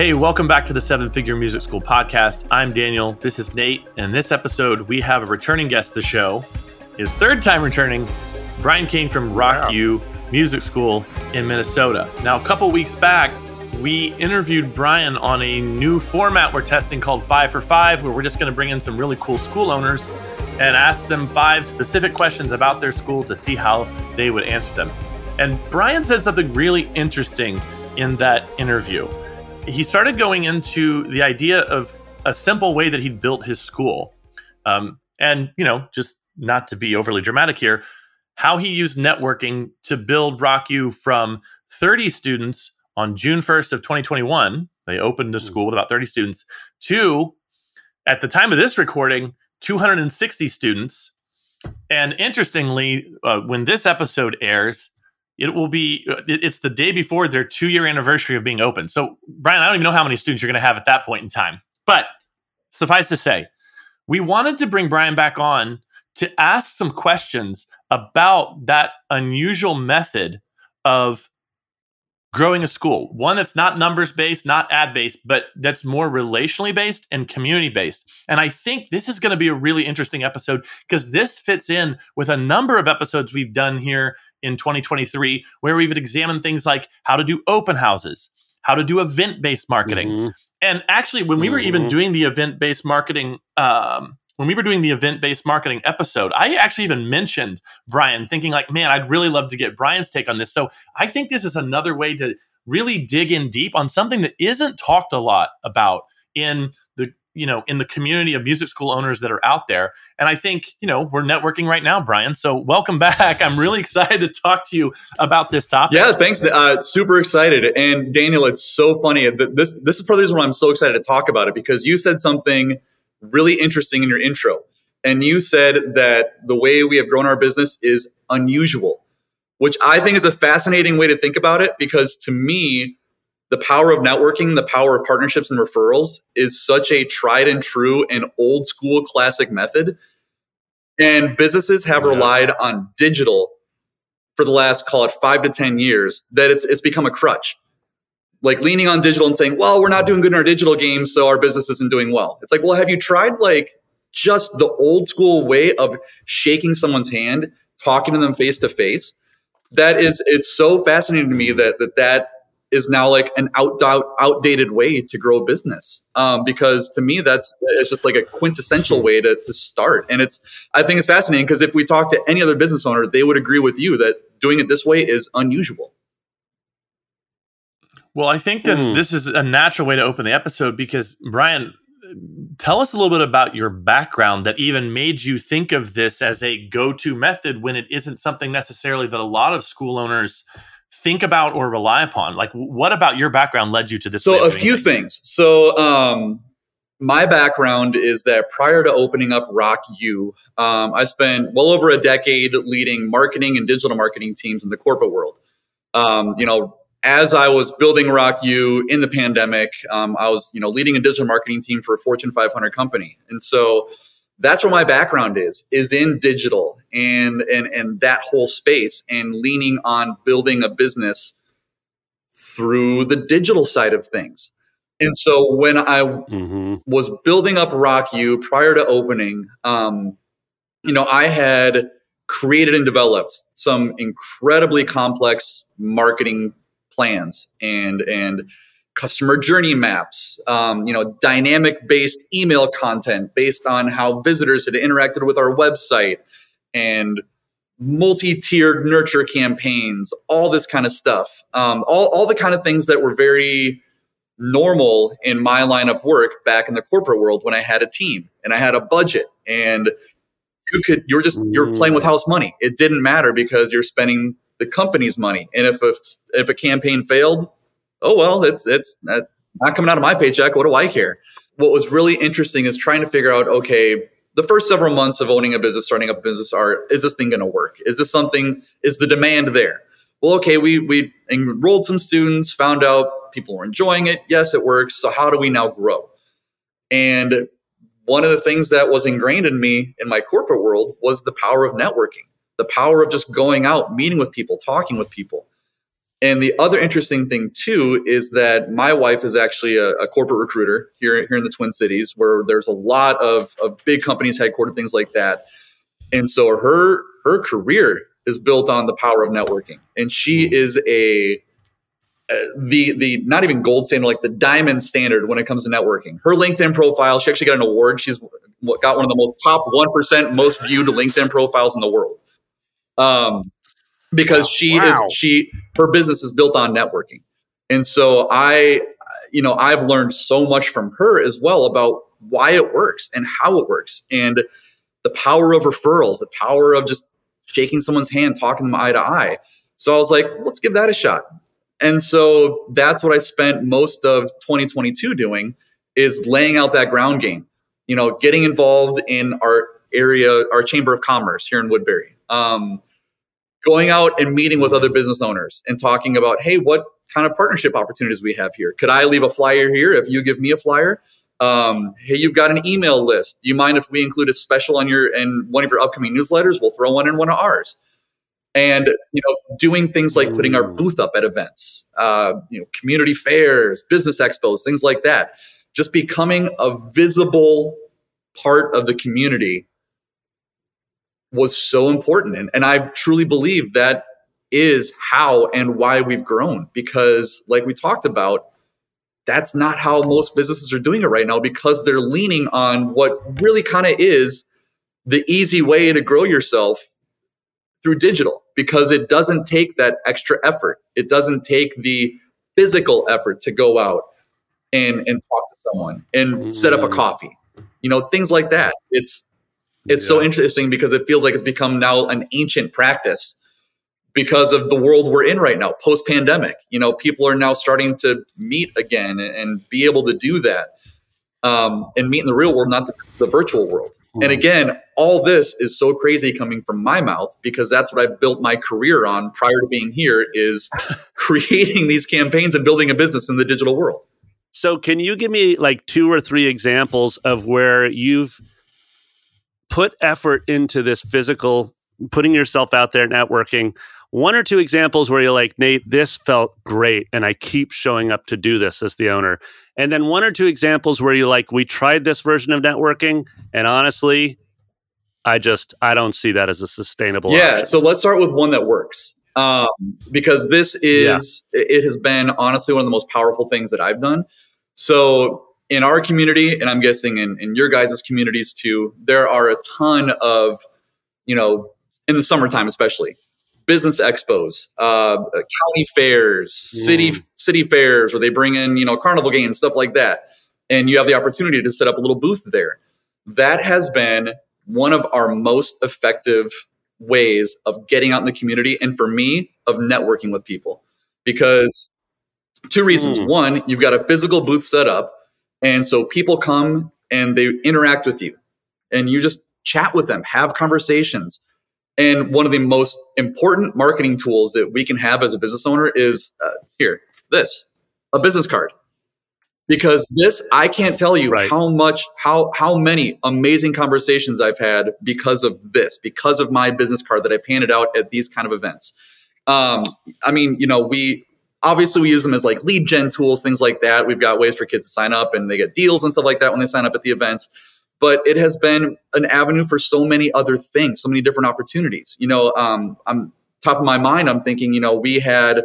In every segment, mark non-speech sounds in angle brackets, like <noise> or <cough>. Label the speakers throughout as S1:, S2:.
S1: Hey, welcome back to the Seven Figure Music School podcast. I'm Daniel. This is Nate. And this episode, we have a returning guest of the show. His third time returning, Brian King from Rock U Music School in Minnesota. Now, a couple weeks back, we interviewed Brian on a new format we're testing called Five for Five, where we're just going to bring in some really cool school owners and ask them five specific questions about their school to see how they would answer them. And Brian said something really interesting in that interview he started going into the idea of a simple way that he'd built his school. Um, and, you know, just not to be overly dramatic here, how he used networking to build Rock U from 30 students on June 1st of 2021. They opened a hmm. school with about 30 students to, at the time of this recording, 260 students. And interestingly, uh, when this episode airs, it will be uh, it's the day before their two year anniversary of being open. So brian i don't even know how many students you're going to have at that point in time. But suffice to say we wanted to bring brian back on to ask some questions about that unusual method of growing a school one that's not numbers based not ad based but that's more relationally based and community based and i think this is going to be a really interesting episode because this fits in with a number of episodes we've done here in 2023 where we've examined things like how to do open houses how to do event based marketing mm-hmm. and actually when we mm-hmm. were even mm-hmm. doing the event based marketing um, when we were doing the event based marketing episode, I actually even mentioned Brian, thinking like, man, I'd really love to get Brian's take on this. So I think this is another way to really dig in deep on something that isn't talked a lot about in the you know in the community of music school owners that are out there. And i think you know we're networking right now brian. So welcome back. I'm really <laughs> excited to talk to you about this topic.
S2: Yeah thanks. Uh, super excited. And daniel it's so funny. This this is probably the reason i'm so excited to talk about it because you said something really interesting in your intro. And you said that the way we have grown our business is unusual, which I think is a fascinating way to think about it because to me, the power of networking, the power of partnerships and referrals is such a tried and true and old school classic method. And businesses have yeah. relied on digital for the last, call it five to 10 years, that it's, it's become a crutch like leaning on digital and saying, well, we're not doing good in our digital games, so our business isn't doing well. It's like, well, have you tried like just the old school way of shaking someone's hand, talking to them face to face? That is, it's so fascinating to me that that that is now like an out, out outdated way to grow a business. Um, because to me, that's it's just like a quintessential way to to start. And it's I think it's fascinating because if we talk to any other business owner, they would agree with you that doing it this way is unusual.
S1: Well, I think that mm. this is a natural way to open the episode because Brian, tell us a little bit about your background that even made you think of this as a go-to method when it isn't something necessarily that a lot of school owners think about or rely upon. Like, what about your background led you to this?
S2: So, a few things. things. So, um, my background is that prior to opening up Rock U, um, I spent well over a decade leading marketing and digital marketing teams in the corporate world. Um, you know, as I was building Rock U in the pandemic, um, I was you know leading a digital marketing team for a Fortune 500 company, and so that's where my background is is in digital and and and that whole space and leaning on building a business through the digital side of things. And so when I mm-hmm. was building up Rock U prior to opening, um, you know, I had created and developed some incredibly complex marketing plans and and customer journey maps, um, you know, dynamic based email content based on how visitors had interacted with our website and multi-tiered nurture campaigns, all this kind of stuff, um, all, all the kind of things that were very normal in my line of work back in the corporate world when I had a team and I had a budget and you could you're just you're playing with house money. It didn't matter because you're spending the company's money. And if a, if a campaign failed, oh well, it's it's not coming out of my paycheck. What do I care? What was really interesting is trying to figure out okay, the first several months of owning a business, starting up a business, are is this thing going to work? Is this something? Is the demand there? Well, okay, we we enrolled some students, found out people were enjoying it. Yes, it works. So how do we now grow? And one of the things that was ingrained in me in my corporate world was the power of networking the power of just going out, meeting with people, talking with people. And the other interesting thing too is that my wife is actually a, a, corporate recruiter here here in the Twin Cities, where there's a lot of, of big companies headquartered, things like that. And so her her career is built on the power of networking, and she is a uh, the the not even gold standard, like the diamond standard when it comes to networking. Her LinkedIn profile, she actually got an award. She's got one of the most top one percent most viewed LinkedIn profiles in the world. Um, because wow. she wow. is she her business is built on networking and so i you know i've learned so much from her as well about why it works and how it works and the power of referrals the power of just shaking someone's hand talking them eye to eye so i was like let's give that a shot and so that's what i spent most of 2022 doing is laying out that ground game you know getting involved in our area our chamber of commerce here in woodbury um, going out and meeting with other business owners and talking about, hey, what kind of partnership opportunities we have here? Could I leave a flyer here if you give me a flyer? Um, hey, you've got an email list. Do you mind if we include a special on your and one of your upcoming newsletters? We'll throw one in one of ours. And you know, doing things like putting our booth up at events, uh, you know, community fairs, business expos, things like that. Just becoming a visible part of the community was so important. And, and I truly believe that is how and why we've grown because, like we talked about, that's not how most businesses are doing it right now because they're leaning on what really kind of is the easy way to grow yourself through digital because it doesn't take that extra effort. It doesn't take the physical effort to go out and, and talk to someone and set up a mm. coffee. You know, things like that. It's it's yeah. so interesting because it feels like it's become now an ancient practice because of the world we're in right now, post pandemic. You know, people are now starting to meet again and, be able to do that um, and meet in the real world, not the, the virtual world. Mm-hmm. And again, all this is so crazy coming from my mouth because that's what I built my career on prior to being here is <laughs> creating these campaigns and building a business in the digital world.
S3: So, can you give me like two or three examples of where you've put effort into this physical, putting yourself out there, networking. One or two examples where you're like, Nate, this felt great. And I keep showing up to do this as the owner. And then one or two examples where you're like, we tried this version of networking. And honestly, I just, I don't see that as a sustainable.
S2: Yeah.
S3: Option.
S2: So let's start with one that works. Um, because this is, yeah. it has been honestly one of the most powerful things that I've done. So in our community, and I'm guessing in, in your guys' communities too, there are a ton of, you know, in the summertime especially, business expos, uh, county fairs, city mm. city fairs, where they bring in you know carnival games, stuff like that, and you have the opportunity to set up a little booth there. That has been one of our most effective ways of getting out in the community, and for me, of networking with people, because two reasons. Mm. One, you've got a physical booth set up and so people come and they interact with you and you just chat with them, have conversations. And one of the most important marketing tools that we can have as a business owner is uh, here, this, a business card. Because this, I can't tell you right. how much, how how many amazing conversations I've had because of this, because of my business card that I've handed out at these kind of events. Um, I mean, you know, we obviously we use them as like lead gen tools things like that. We've got ways for kids to sign up and they get deals and stuff like that when they sign up at the events. But it has been an avenue for so many other things so many different opportunities. You know um, i'm top of my mind i'm thinking you know we had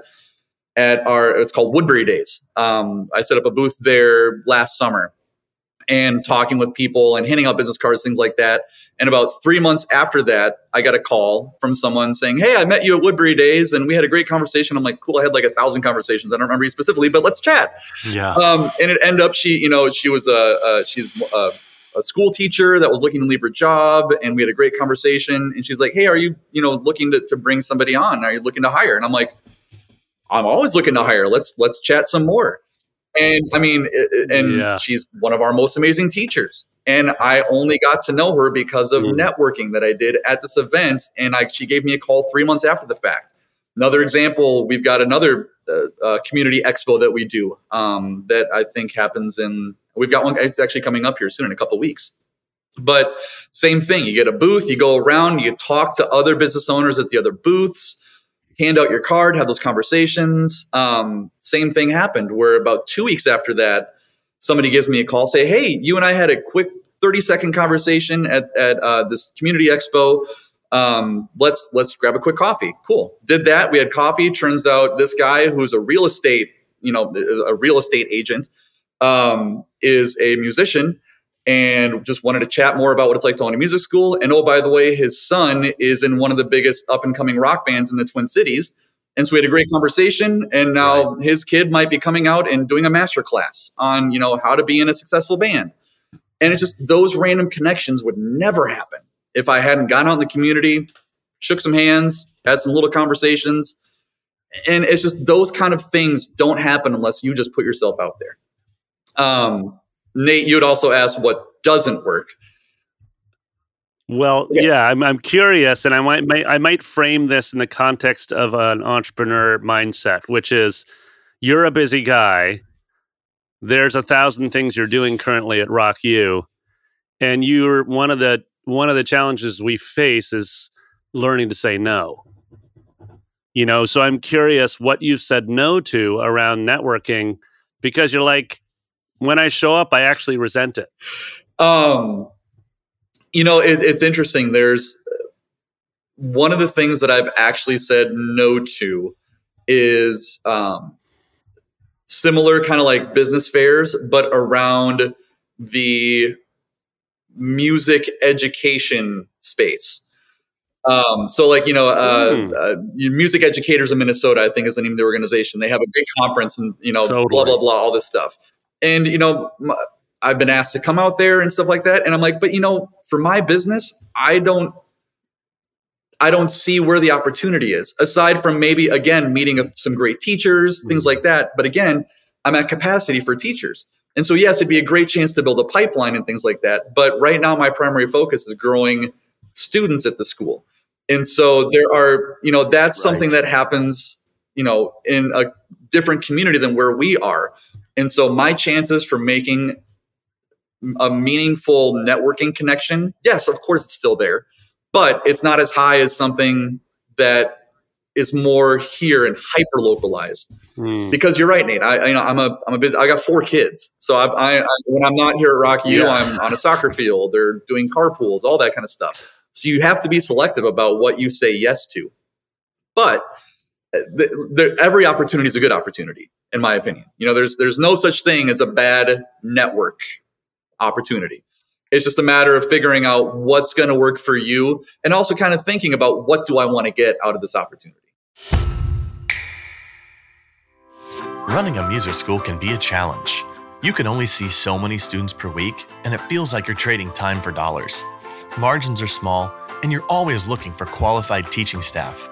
S2: at our it's called woodbury days. Um, i set up a booth there last summer and talking with people and handing out business cards, things like that. And about three months after that, I got a call from someone saying, Hey, I met you at Woodbury Days and we had a great conversation. I'm like, Cool, I had like a thousand conversations. I don't remember you specifically, but let's chat.
S1: Yeah.
S2: Um, and it ended up, she, you know, she was a, a she's a, a school teacher that was looking to leave her job and we had a great conversation. And she's like, Hey, are you, you know, looking to, to bring somebody on? Are you looking to hire? And I'm like, I'm always looking to hire. Let's, let's chat some more and I mean, and yeah. she's one of our most amazing teachers. And I only got to know her because of mm. networking that I did at this event. And I, she gave me a call three months after the fact. Another example, we've got another uh, uh, community expo that we do um, that I think happens in, we've got one, it's actually coming up here soon in a couple weeks. But same thing, you get a booth, you go around, you talk to other business owners at the other booths hand out your card, have those conversations. Um, same thing happened where about two weeks after that, somebody gives me a call, say, Hey, you and I had a quick 30 second conversation at, at uh, this community expo. Um, let's let's grab a quick coffee. Cool. Did that. We had coffee. Turns out this guy who's a real estate, you know, a real estate agent, um, is a musician and just wanted to chat more about what it's like to own a music school. And oh, by the way, his son is in one of the biggest up and coming rock bands in the Twin Cities. And so we had a great conversation. And now right. his kid might be coming out and doing a master class on, you know, how to be in a successful band. And it's just those random connections would never happen if I hadn't gone out in the community, shook some hands, had some little conversations. And it's just those kind of things don't happen unless you just put yourself out there. Um, Nate, you'd also ask what doesn't work.
S3: Well, yeah, yeah I'm, I'm curious, and I might, I might frame this in the context of an entrepreneur mindset, which is you're a busy guy. There's a thousand things you're doing currently at Rock U, and you're one of the one of the challenges we face is learning to say no. You know, so I'm curious what you've said no to around networking because you're like, when I show up, I actually resent it.
S2: Um, you know, it, it's interesting. There's one of the things that I've actually said no to is um, similar kind of like business fairs, but around the music education space. Um, so like, you know, uh, mm. uh, music educators of Minnesota, I think is the name of the organization. They have a big conference and, you know, totally. blah, blah, blah, all this stuff. And, you know, I've been asked to come out there and stuff like that. And I'm like, but you know, for my business, I don't, I don't see where the opportunity is aside from maybe again, meeting some great teachers, mm-hmm. things like that. But again, I'm at capacity for teachers. And so, yes, it'd be a great chance to build a pipeline and things like that. But right now, my primary focus is growing students at the school. And so there are, you know, that's right. something that happens, you know, in a different community than where we are. And so my chances for making a meaningful networking connection, yes, of course it's still there, but it's not as high as something that is more here and hyper localized. Mm. Because you're right, Nate. I, you know, I'm a, I'm a busy. I got four kids, so I've, I, I when I'm not here at Rock U, yeah. I'm on a soccer field. They're doing carpools, all that kind of stuff. So you have to be selective about what you say yes to. But every opportunity is a good opportunity in my opinion. You know, there's there's no such thing as a bad network opportunity. It's just a matter of figuring out what's going to work for you and also kind of thinking about what do I want to get out of this opportunity.
S4: Running a music school can be a challenge. You can only see so many students per week, and it feels like you're trading time for dollars. Margins are small, and you're always looking for qualified teaching staff.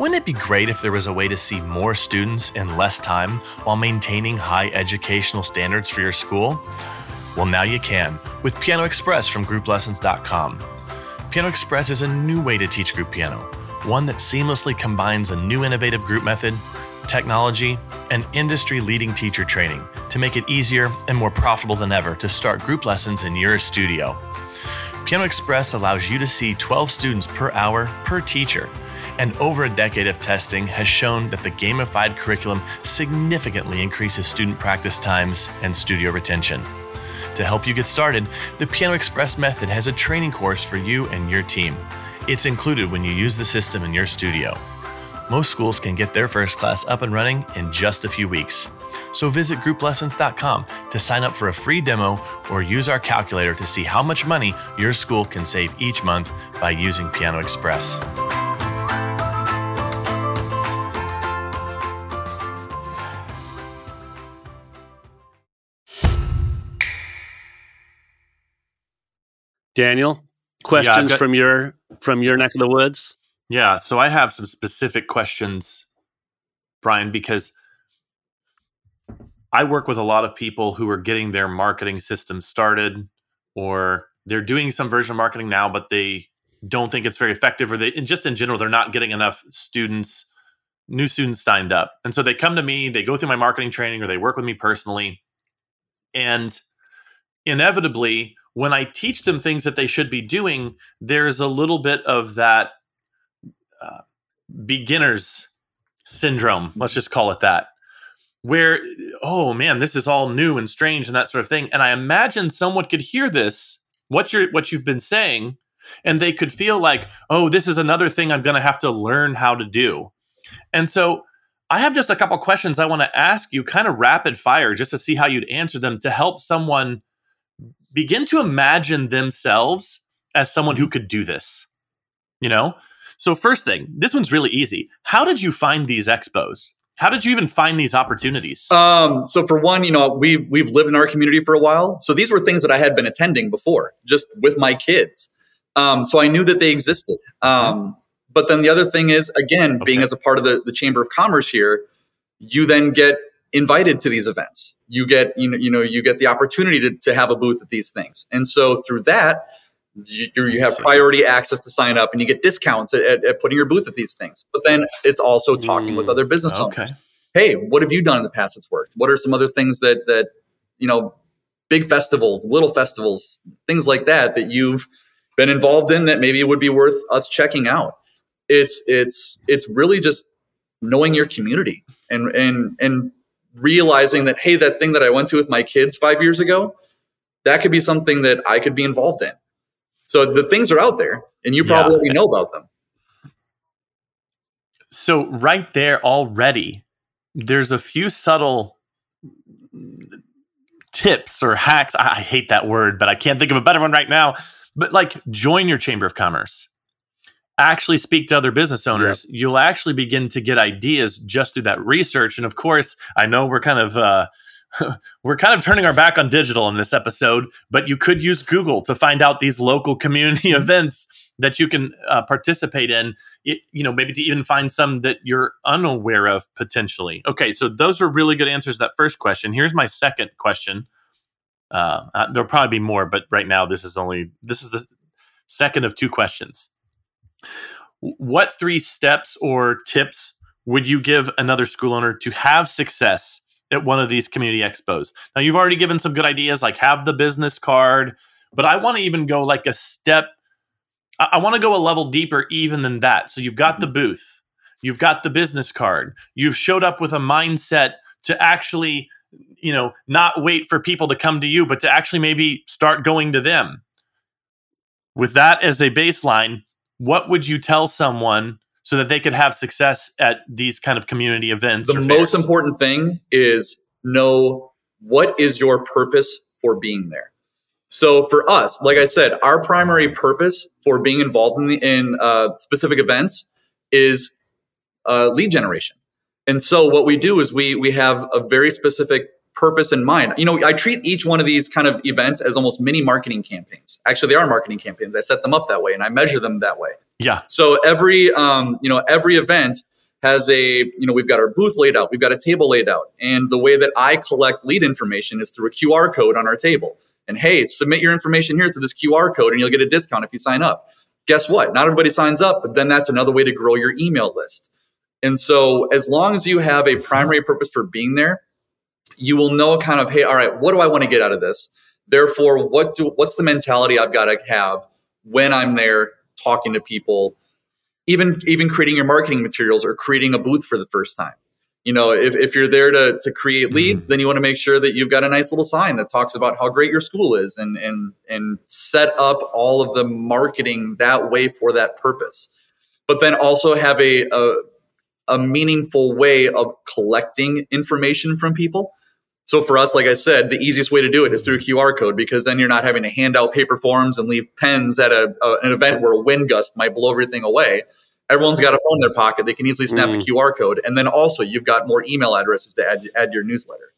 S4: Wouldn't it be great if there was a way to see more students in less time while maintaining high educational standards for your school? Well, now you can with Piano Express from GroupLessons.com. Piano Express is a new way to teach group piano, one that seamlessly combines a new innovative group method, technology, and industry leading teacher training to make it easier and more profitable than ever to start group lessons in your studio. Piano Express allows you to see 12 students per hour per teacher and over a decade of testing has shown that the gamified curriculum significantly increases student practice times and studio retention. To help you get started, the Piano Express method has a training course for you and your team. It's included when you use the system in your studio. Most schools can get their first class up and running in just a few weeks. So visit grouplessons.com to sign up for a free demo or use our calculator to see how much money your school can save each month by using Piano Express.
S3: Daniel, questions yeah, got, from your from your neck of the woods?
S1: Yeah, so I have some specific questions, Brian, because I work with a lot of people who are getting their marketing system started or they're doing some version of marketing now, but they don't think it's very effective or they and just in general they're not getting enough students new students signed up and so they come to me they go through my marketing training or they work with me personally and inevitably when I teach them things that they should be doing, there's a little bit of that uh, beginner's syndrome. Let's just call it that. Where, oh man, this is all new and strange and that sort of thing. And I imagine someone could hear this, what you're what you've been saying, and they could feel like, oh, this is another thing I'm gonna have to learn how to do. And so I have just a couple questions I want to ask you, kind of rapid fire, just to see how you'd answer them to help someone begin to imagine themselves as someone who could do this. You know? So, first thing, this one's really easy. How did you find these expos? How did you even find these opportunities?
S2: Um, so for one, you know, we've we've lived in our community for a while. So these were things that I had been attending before, just with my kids. Um, so I knew that they existed. Um, but then the other thing is, again, okay. being as a part of the, the Chamber of Commerce here, you then get invited to these events. You get, you know, you know, you get the opportunity to, to have a booth at these things. And so through that, you, you have priority access to sign up and you get discounts at, at, at, putting your booth at these things. But then it's also talking mm, with other business okay. owners. Hey, what have you done in the past that's worked? What are some other things that, that, you know, big festivals, little festivals, things like that, that you've been involved in that maybe would be worth us checking out. It's, it's, it's really just knowing your community and, and, and realizing that, hey, that thing that I went to with my kids five years ago, that could be something that I could be involved in. So the things are out there, and you probably yeah. know about them.
S1: So right there already, there's a few subtle tips or hacks. I hate that word, but I can't think of a better one right now. But like, join your chamber of commerce. Actually, speak to other business owners. Yeah. You'll actually begin to get ideas just through that research. And of course, I know we're kind of uh, <laughs> we're kind of turning our back on digital in this episode, but you could use Google to find out these local <laughs> community mm-hmm. events that you can uh, participate in. It, you know, maybe to even find some that you're unaware of potentially. Okay, so those are really good answers to that first question. Here's my second question. Uh, uh, there'll probably be more, but right now this is only this is the second of two questions. What three steps or tips would you give another school owner to have success at one of these community expos. Now, you've already given some good ideas like have the business card, but I want to even go like a step. I, I want to go a level deeper even than that. So you've got the mm-hmm. booth, you've got the business card, you've showed up with a mindset to actually, you know, not wait for people to come to you, but to actually maybe start going to them. With that as a baseline, what would you tell someone so that they could have success at these kind of community events.
S2: The most important thing is know what is your purpose for being there. So for us, like I said, our primary purpose for being involved in, the, in uh, specific events is uh, lead generation. And so what we do is we we have a very specific purpose in mind. You know, I treat each one of these kind of events as almost mini marketing campaigns. Actually, they are marketing campaigns. I set them up that way and I measure them that way.
S1: Yeah.
S2: So every um, you know, every event has a, you know, we've got our booth laid out, we've got a table laid out. And the way that I collect lead information is through a QR code on our table. And hey, submit your information here through this QR code and you'll get a discount if you sign up. Guess what? Not everybody signs up, but then that's another way to grow your email list. And so as long as you have a primary purpose for being there, you will know kind of, hey, all right, what do I want to get out of this? Therefore, what do what's the mentality I've got to have when I'm there talking to people, even even creating your marketing materials or creating a booth for the first time. You know, if, if you're there to, to create mm-hmm. leads, then you want to make sure that you've got a nice little sign that talks about how great your school is and and and set up all of the marketing that way for that purpose. But then also have a, a a meaningful way of collecting information from people so for us, like I said, the easiest way to do it is through QR code because then you're not having to hand out paper forms and leave pens at a, a, an event where a wind gust might blow everything away. Everyone's got a phone in their pocket; they can easily snap mm. a QR code, and then also you've got more email addresses to add add your newsletter.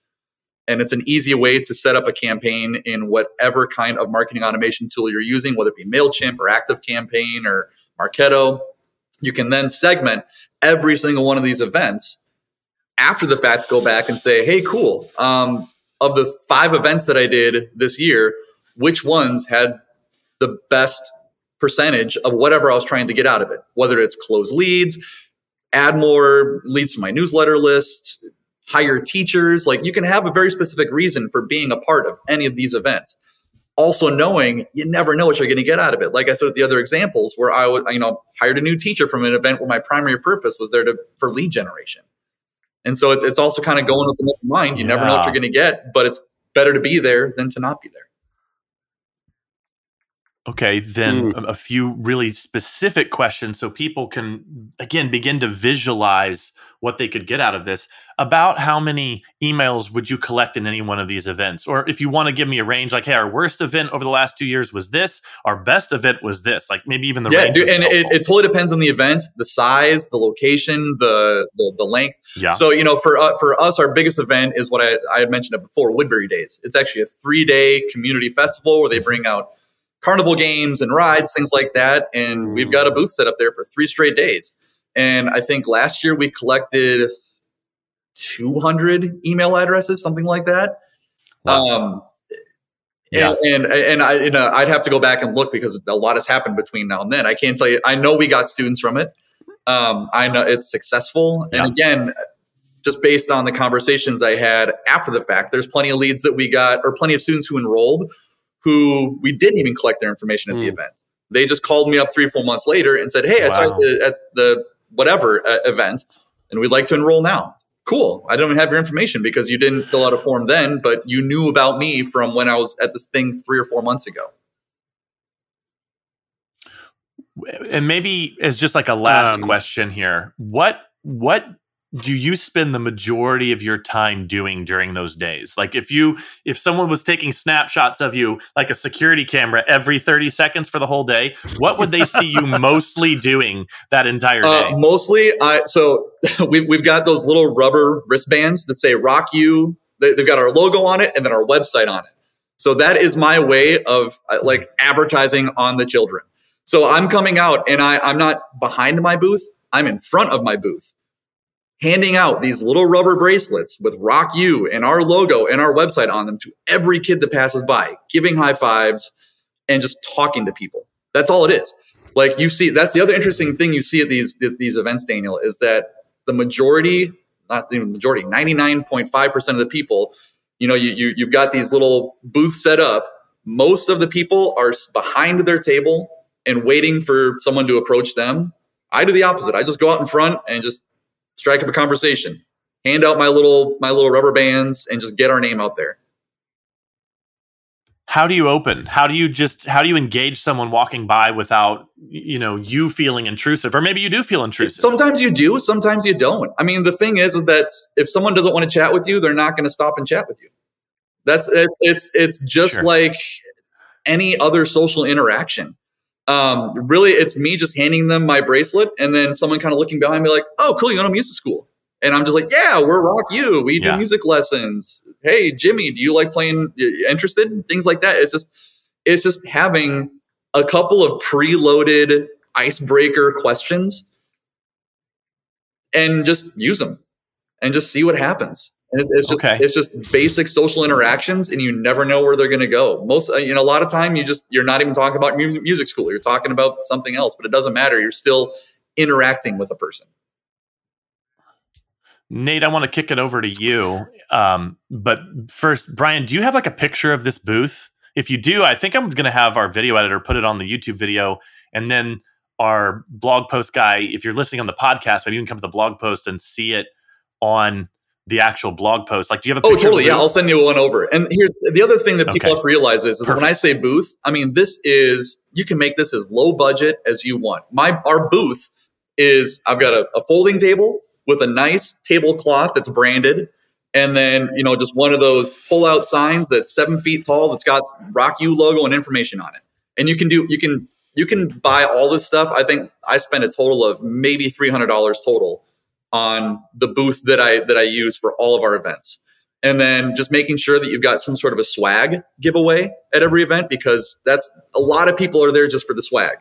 S2: And it's an easy way to set up a campaign in whatever kind of marketing automation tool you're using, whether it be Mailchimp or ActiveCampaign or Marketo. You can then segment every single one of these events after the fact go back and say, hey, cool. Um, of the five events that I did this year, which ones had the best percentage of whatever I was trying to get out of it? Whether it's close leads, add more leads to my newsletter list, hire teachers. Like you can have a very specific reason for being a part of any of these events. also knowing you never know what you're going to get out of it. Like I said with the other examples, where I you know, hired a new teacher from an event where my primary purpose was there to for lead generation. And so it's, it's also kind of going with an open mind. You yeah. never know what you're going to get, but it's better to be there than to not be there.
S1: Okay, then mm. a few really specific questions so people can, again, begin to visualize what they could get out of this. About how many emails would you collect in any one of these events? Or if you want to give me a range, like, hey, our worst event over the last two years was this, our best event was this, like maybe even the
S2: yeah, range. and it, it, totally depends on the event, the size, the location, the the, the length. Yeah. So, you know, for, uh, for us, our biggest event is what I, I had mentioned it before Woodbury Days. It's actually a three day community festival where they bring out carnival games and rides, things like that. And we've got a booth set up there for three straight days. And I think last year we collected 200 email addresses, something like that. Wow. Um, yeah. And, and, and I, you know, I'd have to go back and look because a lot has happened between now and then. I can't tell you. I know we got students from it. Um, I know it's successful. Yeah. And again, just based on the conversations I had after the fact, there's plenty of leads that we got, or plenty of students who enrolled who we didn't even collect their information at mm. the hmm. event. They just called me up three, four months later and said, "Hey, wow. I saw at the whatever uh, event, and we'd like to enroll now." Cool. I don't even have your information because you didn't fill out a form then, but you knew about me from when I was at this thing three or four months ago.
S1: And maybe as just like a last um, question here, what what do you spend the majority of your time doing during those days? Like if you if someone was taking snapshots of you like a security camera every 30 seconds for the whole day what would they see you <laughs> mostly doing that entire uh, day?
S2: uh, mostly i so <laughs> we've, we've got those little rubber wristbands that say Rock U. They, they've got our logo on it and then our website on it. So that is my way of uh, like advertising on the children. So i'm coming out and I, i'm not behind my booth i'm in front of my booth handing out these little rubber bracelets with Rock U and our logo and our website on them to every kid that passes by, giving high fives and just talking to people. That's all it is. Like you see, that's the other interesting thing you see at these these events, Daniel, is that the majority, not the majority, ninety nine point five percent of the people, you know, you, you you've got these little booths set up. Most of the people are behind their table and waiting for someone to approach them. I do the opposite. I just go out in front and just strike up a conversation, hand out my little my little rubber bands, and just get our name out there.
S1: How do you open? How do you just how do you engage someone walking by without you know you feeling intrusive, or maybe you do feel intrusive?
S2: Sometimes you do, sometimes you don't. I mean, the thing is, is that if someone doesn't want to chat with you, they're not going to stop and chat with you. That's it's it's it's just sure. like any other social interaction um, really, it's me just handing them my bracelet and then someone kind of looking behind me like, oh, cool, you go to music school. And I'm just like, yeah, we're Rock U. We do yeah. music lessons. Hey, Jimmy, do you like playing? Interested? Things like that. It's just, it's just having a couple of preloaded icebreaker questions and just use them and just see what happens. And it's, it's just okay. it's just basic social interactions, and you never know where they're going to go. Most uh, you know, a lot of time you just you're not even talking about music, music school. You're talking about something else, but it doesn't matter. You're still interacting with a person.
S1: Nate, I want to kick it over to you. Um, but first, Brian, do you have like a picture of this booth? If you do, I think I'm going to have our video editor put it on the YouTube video, and then our blog post guy. If you're listening on the podcast, maybe you can come to the blog post and see it on the actual blog post? Like, do you have a
S2: oh totally? Yeah, I'll send you one over. And here, the other thing that people okay. have to realize is, is when I say booth, I mean this is you can make this as low budget as you want. My our booth is I've got a, a folding table with a nice tablecloth that's branded, and then you know just one of those pull out signs that's seven feet tall that's got Rock U logo and information on it. And you can do you can you can buy all this stuff. I think I spent a total of maybe three hundred dollars total on the booth that I that I use for all of our events. And then just making sure that you've got some sort of a swag giveaway at every event because that's a lot of people are there just for the swag.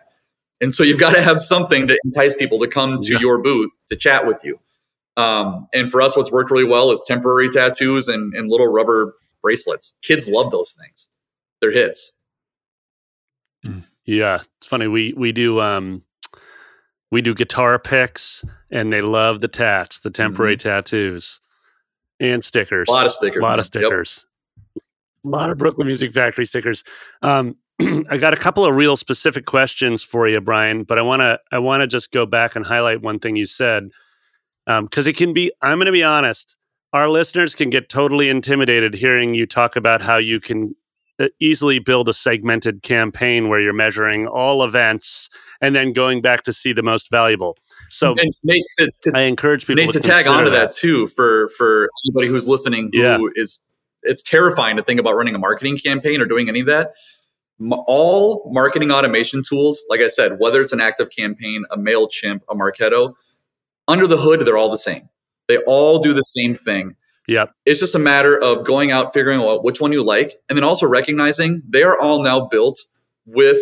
S2: And so you've got to have something to entice people to come to yeah. your booth to chat with you. Um, and for us, what's worked really well is temporary tattoos and, and little rubber bracelets. Kids love those things. They're hits.
S3: Yeah, it's funny. We we do um, we do guitar picks and they love the tats, the temporary mm-hmm. tattoos and stickers.
S2: A lot of stickers.
S3: A lot man. of stickers. Yep. A lot of Brooklyn Music Factory stickers. Um, <clears throat> I got a couple of real specific questions for you, Brian, but I want to I want to just go back and highlight one thing you said because um, it can be. I'm going to be honest. Our listeners can get totally intimidated hearing you talk about how you can uh, easily build a segmented campaign where you're measuring all events and then going back to see the most valuable. So
S2: Nate, to, to,
S3: I encourage people
S2: Nate,
S3: to,
S2: to tag onto
S3: that.
S2: that too for for anybody who's listening who
S3: Yeah.
S2: is it's terrifying to think about running a marketing campaign or doing any of that. All marketing automation tools, like I said, whether it's an ActiveCampaign, a MailChimp, a Marketo, under the hood, they're all the same. They all do the same thing.
S3: Yep.
S2: It's just a matter of going out, figuring out which one you like, and then also recognizing they are all now built with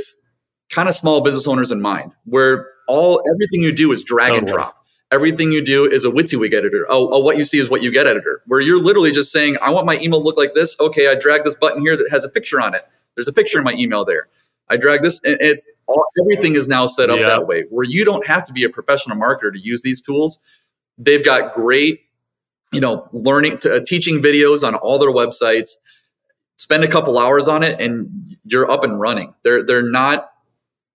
S2: kind of small business owners in mind, where all everything you do is drag and drop. Everything you do is a WYSIWYG editor. Oh, oh, what you see is what you get editor, where you're literally just saying, I want my email to look like this. Okay, I drag this button here that has a picture on it. There's a picture in my email there. I drag this, and it's all everything is now set up
S3: Yeah.
S2: that way, where you don't have to be a professional marketer to use these tools. They've got great, you know, learning, to, uh, teaching videos on all their websites. Spend a couple hours on it, and you're up and running. They're they're not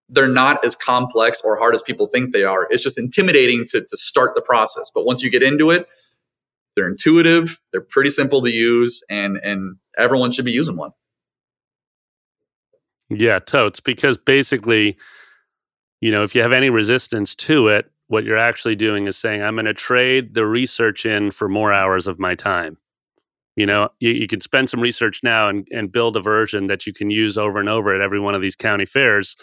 S2: they're not as complex or hard as people think they are. It's just intimidating to, to start the process. But once you get into it, they're intuitive, they're pretty simple to use, and and everyone should be using one.
S3: Yeah, totes. Because basically, you know, if you have any resistance to it, what you're actually doing is saying, I'm going to trade the research in for more hours of my time. You know, you, you can spend some research now and, and build a version that you can use over and over at every one of these county fairs,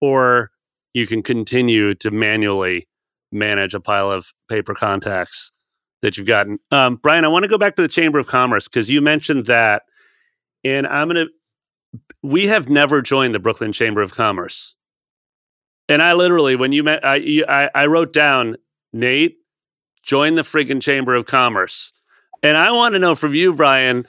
S3: or you can continue to manually manage a pile of paper contacts that you've gotten. Um, Brian, I want to go back to the Chamber of Commerce because you mentioned that, and I'm to we have never joined the Brooklyn Chamber of Commerce. And I literally, when you met, I, you- I, I wrote down, Nate, join the friggin' Chamber of Commerce. And I want to know from you, Brian,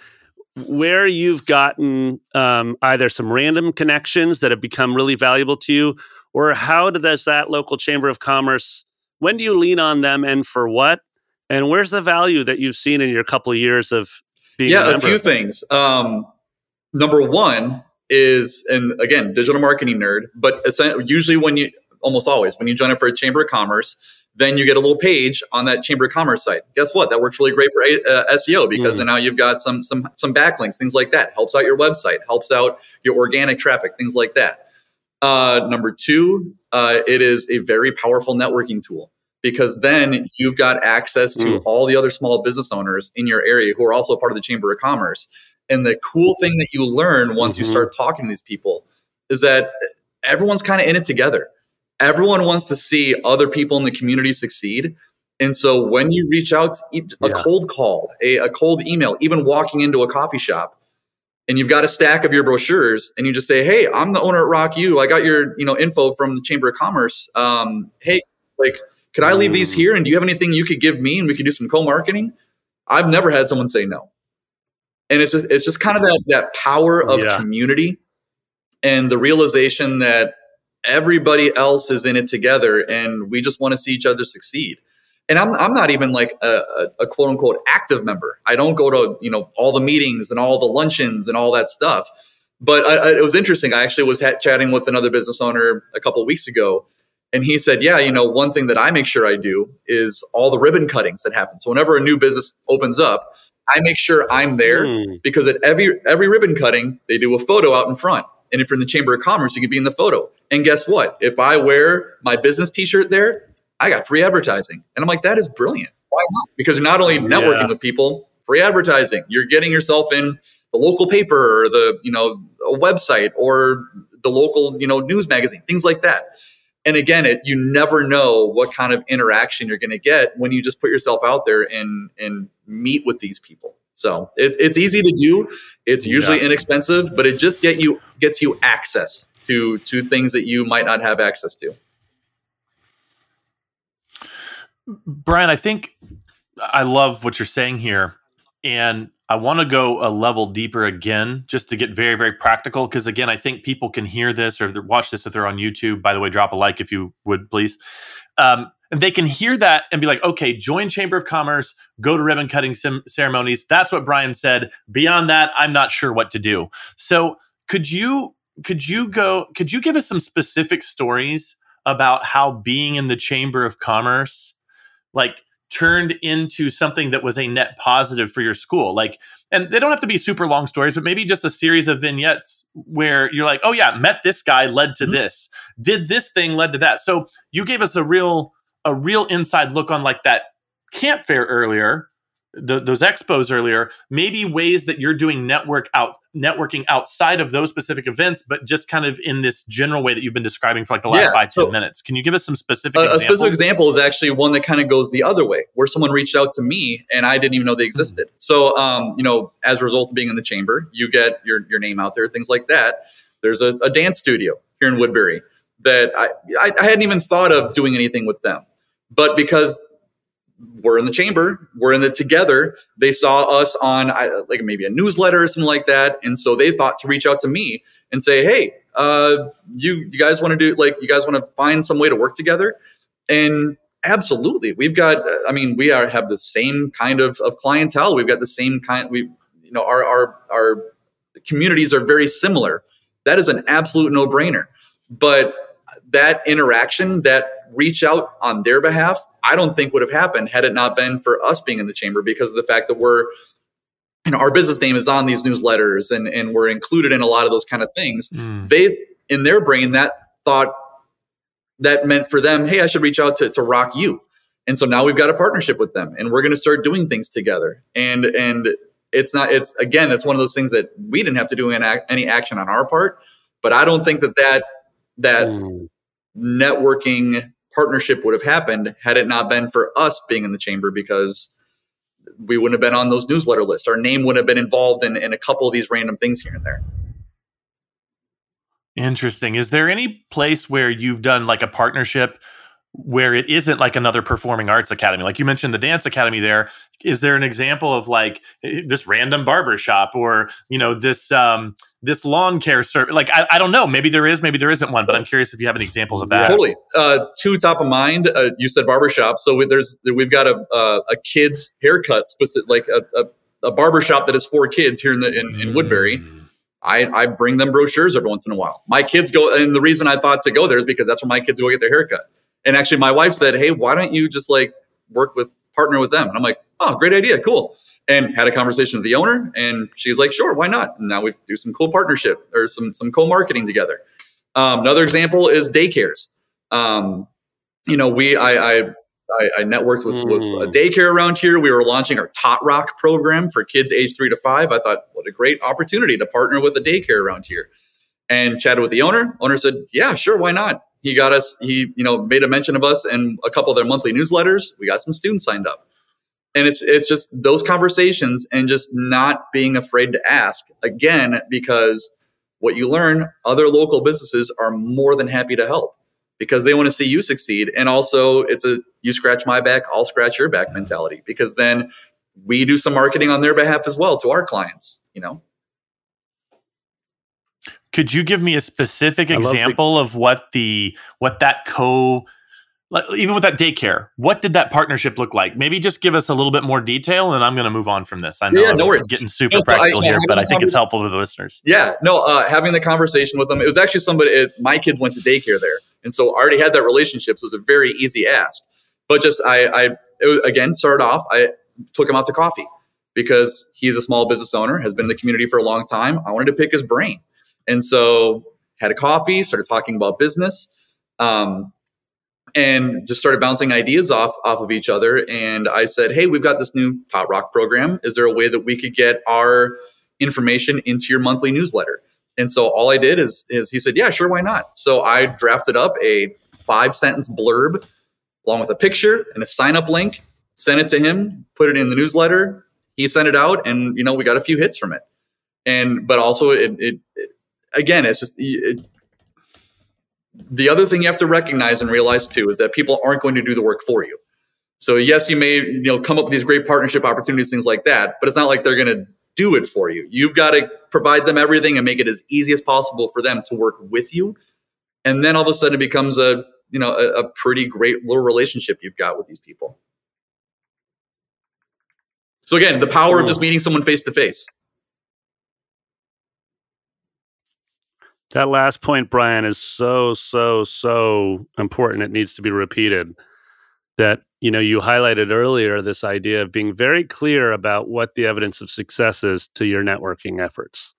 S3: where you've gotten um, either some random connections that have become really valuable to you, or how does that local Chamber of Commerce, when do you lean on them and for what? And where's the value that you've seen in your couple of years of being
S2: yeah,
S3: a
S2: a few things. Um, number one is, and again, digital marketing nerd, but usually when you, almost always, when you join up for a chamber of commerce, then you get a little page on that chamber of commerce site. Guess what? That works really great for uh, SEO because
S3: Mm.
S2: then now you've got some some some backlinks, things like that. Helps out your website, helps out your organic traffic, things like that. Uh, number two, uh, it is a very powerful networking tool because then you've got access to
S3: Mm.
S2: all the other small business owners in your area who are also part of the Chamber of Commerce. And the cool thing that you learn once you
S3: Mhm.
S2: start talking to these people is that everyone's kind of in it together. Everyone wants to see other people in the community succeed. And so when you reach out, a
S3: Yeah.
S2: cold call, a, a cold email, even walking into a coffee shop, and you've got a stack of your brochures, and you just say, "Hey, I'm the owner at Rock U. I got your you know info from the Chamber of Commerce. Um, hey, like, could I leave these here? And do you have anything you could give me, and we could do some co-marketing?" I've never had someone say no, and it's just it's just kind of that that power of
S3: Yeah.
S2: community and the realization that everybody else is in it together, and we just want to see each other succeed and I'm, I'm not even like a, a, a quote unquote active member. I don't go to you know all the meetings and all the luncheons and all that stuff. But I, I, it was interesting. I actually was ha- chatting with another business owner a couple of weeks ago, and he said, "Yeah, you know, one thing that I make sure I do is all the ribbon cuttings that happen. So whenever a new business opens up, I make sure I'm there
S3: Hmm.
S2: because at every every ribbon cutting, they do a photo out in front. And if you're in the Chamber of Commerce, you can be in the photo. And guess what? If I wear my business T-shirt there, I got free advertising. And I'm like, that is brilliant. Why not? Because you're not only networking
S3: Yeah.
S2: with people, free advertising. You're getting yourself in the local paper or the you know a website or the local you know news magazine, things like that. And again, it you never know what kind of interaction you're going to get when you just put yourself out there and and meet with these people. So it, it's easy to do. It's usually
S3: Yeah.
S2: inexpensive, but it just get you gets you access to to things that you might not have access to.
S1: Brian, I think I love what you're saying here. And I want to go a level deeper again, just to get very, very practical. Because again, I think people can hear this or watch this if they're on YouTube. By the way, drop a like if you would, please. Um, and they can hear that and be like, okay, join Chamber of Commerce, go to ribbon cutting sim- ceremonies. That's what Brian said. Beyond that, I'm not sure what to do. So could you could you go could you give us some specific stories about how being in the Chamber of Commerce like turned into something that was a net positive for your school like and they don't have to be super long stories but maybe just a series of vignettes where you're like oh yeah met this guy led to mm-hmm. this did this thing led to that so you gave us a real a real inside look on like that camp fair earlier the, those expos earlier, maybe ways that you're doing network out networking outside of those specific events, but just kind of in this general way that you've been describing for like the last yeah, five so ten minutes. Can you give us some specific?
S2: A, a specific example is actually one that kind of goes the other way, where someone reached out to me and I didn't even know they existed. Mm-hmm. So, um, you know, as a result of being in the chamber, you get your your name out there, things like that. There's a, a dance studio here in Woodbury that I, I I hadn't even thought of doing anything with them, but because we're in the chamber, we're in it together. They saw us on like maybe a newsletter or something like that, and so they thought to reach out to me and say, "Hey, uh, you you guys want to do like you guys want to find some way to work together?" And absolutely, we've got. I mean, we are have the same kind of, of clientele. We've got the same kind. We you know our our our communities are very similar. That is an absolute no brainer. But that interaction, that reach out on their behalf, I don't think would have happened had it not been for us being in the chamber because of the fact that we're, you know, our business name is on these newsletters and, and we're included in a lot of those kind of things. Mm. They've, in their brain, that thought that meant for them, hey, I should reach out to, to Rock U. And so now we've got a partnership with them and we're going to start doing things together. And, and, it's not it's again it's one of those things that we didn't have to do any action on our part but i don't think that that that mm. Networking partnership would have happened had it not been for us being in the chamber because we wouldn't have been on those newsletter lists. Our name wouldn't have been involved in, in a couple of these random things here and there.
S1: Interesting. Is there any place where you've done like a partnership where it isn't like another performing arts academy? Like you mentioned the dance academy there. Is there an example of like eh, this random barber shop or, you know, this um this lawn care service? Like, I, I don't know. Maybe there is, maybe there isn't one, but I'm curious if you have any examples of that.
S2: Totally. Uh, two top of mind. Uh, you said barbershop. So we, there's, we've got a, uh, a kid's haircut specific, like a, a, a barbershop that is for kids here in the, in, in Woodbury. Mm. I, I bring them brochures every once in a while. My kids go, and the reason I thought to go there is because that's where my kids go get their haircut. And actually, my wife said, "Hey, why don't you just like work with partner with them?" And I'm like, "Oh, great idea, cool." And had a conversation with the owner and she's like sure why not and now we do some cool partnership or some some co-marketing together um, another example is daycares um, you know we i i I, networked with, mm. with, a mm. daycare around here. We were launching our Tot Rock program for kids age three to five. I thought, what a great opportunity to partner with a daycare around here. And chatted with the owner. Owner said, "Yeah, sure, why not?" He got us. He, you know, made a mention of us in a couple of their monthly newsletters. We got some students signed up and it's it's just those conversations and just not being afraid to ask again because what you learn other local businesses are more than happy to help because they want to see you succeed. And also it's a you scratch my back i'll scratch your back mentality because then we do some marketing on their behalf as well to our clients you know?
S1: Could you give me a specific example the- of what the what that co even with that daycare, what did that partnership look like? Maybe just give us a little bit more detail, and I'm going to move on from this. I know yeah, no worries. getting super no, so practical I, here, but I think it's helpful to the listeners.
S2: Yeah, no, uh, having the conversation with them, it was actually somebody. It, my kids went to daycare there, and so I already had that relationship. So it was a very easy ask. But just I, I was, again started off. I took him out to coffee because he's a small business owner, has been in the community for a long time. I wanted to pick his brain, and so had a coffee, started talking about business. Um, and just started bouncing ideas off off of each other. And I said, "Hey, we've got this new Tot Rock program. Is there a way that we could get our information into your monthly newsletter?" And so all I did is is he said, "Yeah, sure, why not?" So I drafted up a five sentence blurb along with a picture and a sign up link, sent it to him, put it in the newsletter. He sent it out, and you know we got a few hits from it. And but also it, it, it again, it's just it, the other thing you have to recognize and realize too is that people aren't going to do the work for you. So yes, you may you know come up with these great partnership opportunities, things like that, but it's not like they're going to do it for you. You've got to provide them everything and make it as easy as possible for them to work with you. And then all of a sudden it becomes a you know a, a pretty great little relationship you've got with these people. So again, the power of just meeting someone face to face.
S3: That last point, Brian, is so, so, so important. It needs to be repeated. That, you know, you highlighted earlier this idea of being very clear about what the evidence of success is to your networking efforts.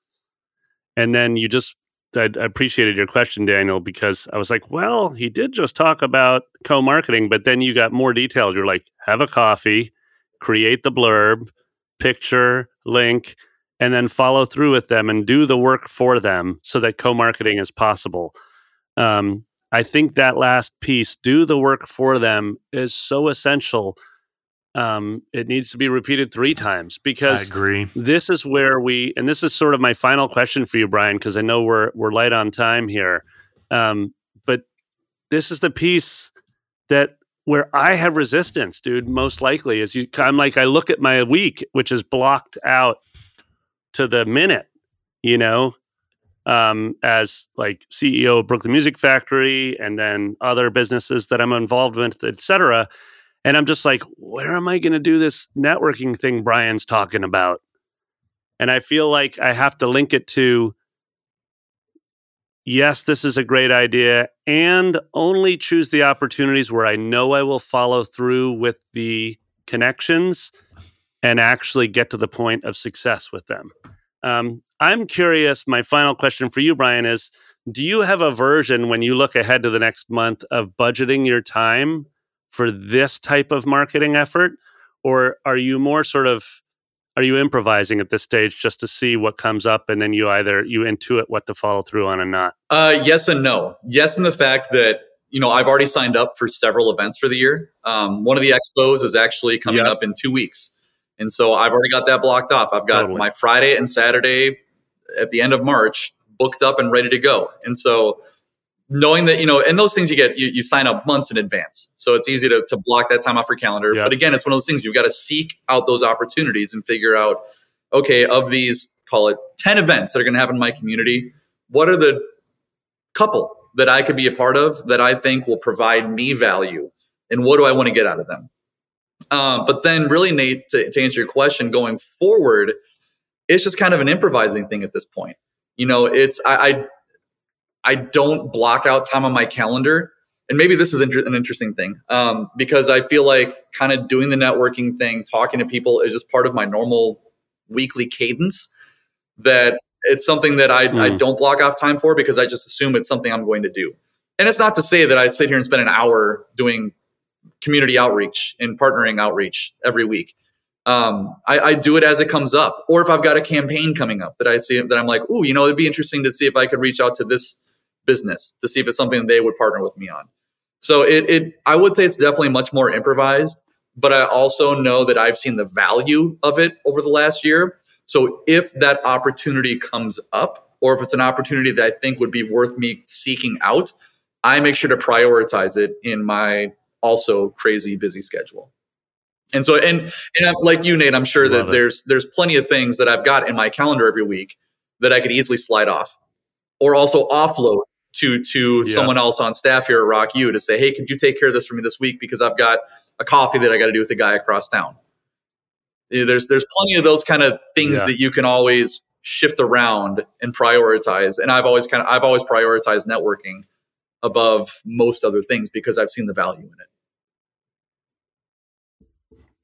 S3: And then you just, I, I appreciated your question, Daniel, because I was like, well, he did just talk about co marketing, but then you got more details. You're like, have a coffee, create the blurb, picture, link, and then follow through with them and do the work for them so that co-marketing is possible. Um, I think that last piece, do the work for them, is so essential. Um, it needs to be repeated three times because
S1: I agree.
S3: This is where we, and this is sort of my final question for you, Brian, because I know we're we're light on time here. Um, but this is the piece that where I have resistance, dude. Most likely, is you. I'm like I look at my week, which is blocked out to the minute, you know, um, as like CEO of Brooklyn Music Factory and then other businesses that I'm involved with, etc. And I'm just like, where am I going to do this networking thing Brian's talking about? And I feel like I have to link it to yes, this is a great idea, and only choose the opportunities where I know I will follow through with the connections and actually get to the point of success with them. Um, I'm curious. My final question for you, Brian, is do you have a version when you look ahead to the next month of budgeting your time for this type of marketing effort? Or are you more sort of are you improvising at this stage just to see what comes up and then you either you intuit what to follow through on and not
S2: uh, yes and no yes in the fact that you know i've already signed up for several events for the year um, one of the expos is actually coming yep. up in two weeks and so I've already got that blocked off. I've got totally. my Friday and Saturday at the end of March booked up and ready to go. And so knowing that, you know, and those things you get, you, you sign up months in advance. So it's easy to, to block that time off your calendar. But again, it's one of those things you've got to seek out those opportunities and figure out, okay, of these, call it 10 events that are going to happen in my community, what are the couple that I could be a part of that I think will provide me value? And what do I want to get out of them? Um, but then, really, Nate, to, to answer your question, going forward, it's just kind of an improvising thing at this point. You know, it's I, I, I don't block out time on my calendar, and maybe this is inter- an interesting thing um, because I feel like kind of doing the networking thing, talking to people, is just part of my normal weekly cadence. That it's something that I, mm. I don't block off time for because I just assume it's something I'm going to do. And it's not to say that I sit here and spend an hour doing community outreach and partnering outreach every week. Um, I, I, do it as it comes up, or if I've got a campaign coming up that I see that I'm like, oh, you know, it'd be interesting to see if I could reach out to this business to see if it's something they would partner with me on. So it, it I would say it's definitely much more improvised, but I also know that I've seen the value of it over the last year. So if that opportunity comes up, or if it's an opportunity that I think would be worth me seeking out, I make sure to prioritize it in my also crazy busy schedule. And so, and and I'm, like you, Nate, I'm sure Love that it. there's there's plenty of things that I've got in my calendar every week that I could easily slide off, or also offload to to yeah. someone else on staff here at Rock U to say, hey, could you take care of this for me this week because I've got a coffee that I got to do with the guy across town. Eh, there's there's plenty of those kind of things yeah. that you can always shift around and prioritize. And I've always kind of I've always prioritized networking above most other things because I've seen the value in it.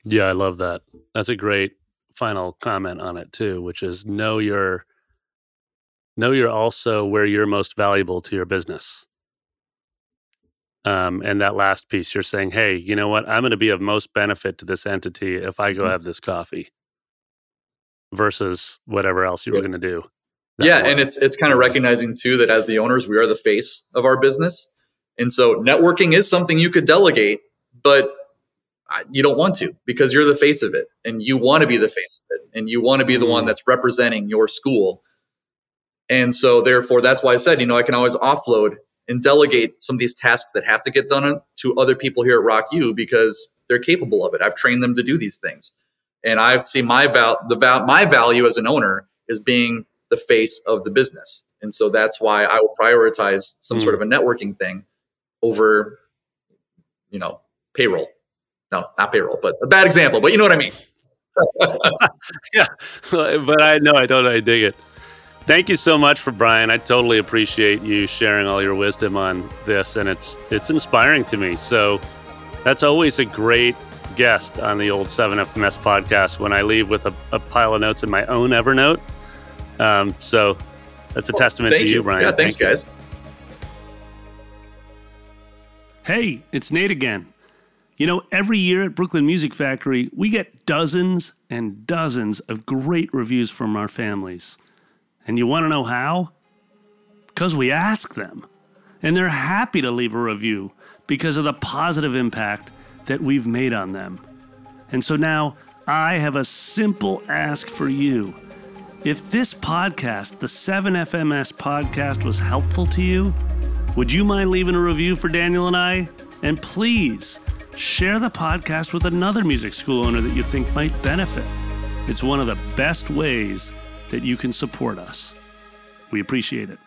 S3: Yeah, I love that. That's a great final comment on it too, which is know your know you're also where you're most valuable to your business. Um, and that last piece, you're saying, hey, you know what? I'm going to be of most benefit to this entity if I go mm-hmm. have this coffee versus whatever else you were going to do.
S2: Yeah, and it's it's kind of recognizing too that as the owners, we are the face of our business, and so networking is something you could delegate, but you don't want to because you're the face of it and you want to be the face of it and you want to be the one mm. that's representing your school. And so therefore that's why I said, you know, I can always offload and delegate some of these tasks that have to get done to other people here at Rock U because they're capable of it. I've trained them to do these things. And I've seen my val the val my value as an owner is being the face of the business. And so that's why I will prioritize some mm. sort of a networking thing over, you know, payroll. No, not payroll, but a bad example, but you know what I mean. <laughs>
S3: yeah, <laughs> but I know I don't. I dig it. Thank you so much for Brian. I totally appreciate you sharing all your wisdom on this, and it's it's inspiring to me. So that's always a great guest on the old 7FMS podcast when I leave with a, a pile of notes in my own Evernote. Um, so that's a well, testament to you, you, Brian.
S2: Yeah, thanks,
S3: thank
S2: guys.
S3: Hey, it's Nate again. You know, every year at Brooklyn Music Factory, we get dozens and dozens of great reviews from our families. And you want to know how? Because we ask them. And they're happy to leave a review because of the positive impact that we've made on them. And so now I have a simple ask for you. If this podcast, the 7FMS podcast, was helpful to you, would you mind leaving a review for Daniel and I? And please share the podcast with another music school owner that you think might benefit. It's one of the best ways that you can support us. We appreciate it.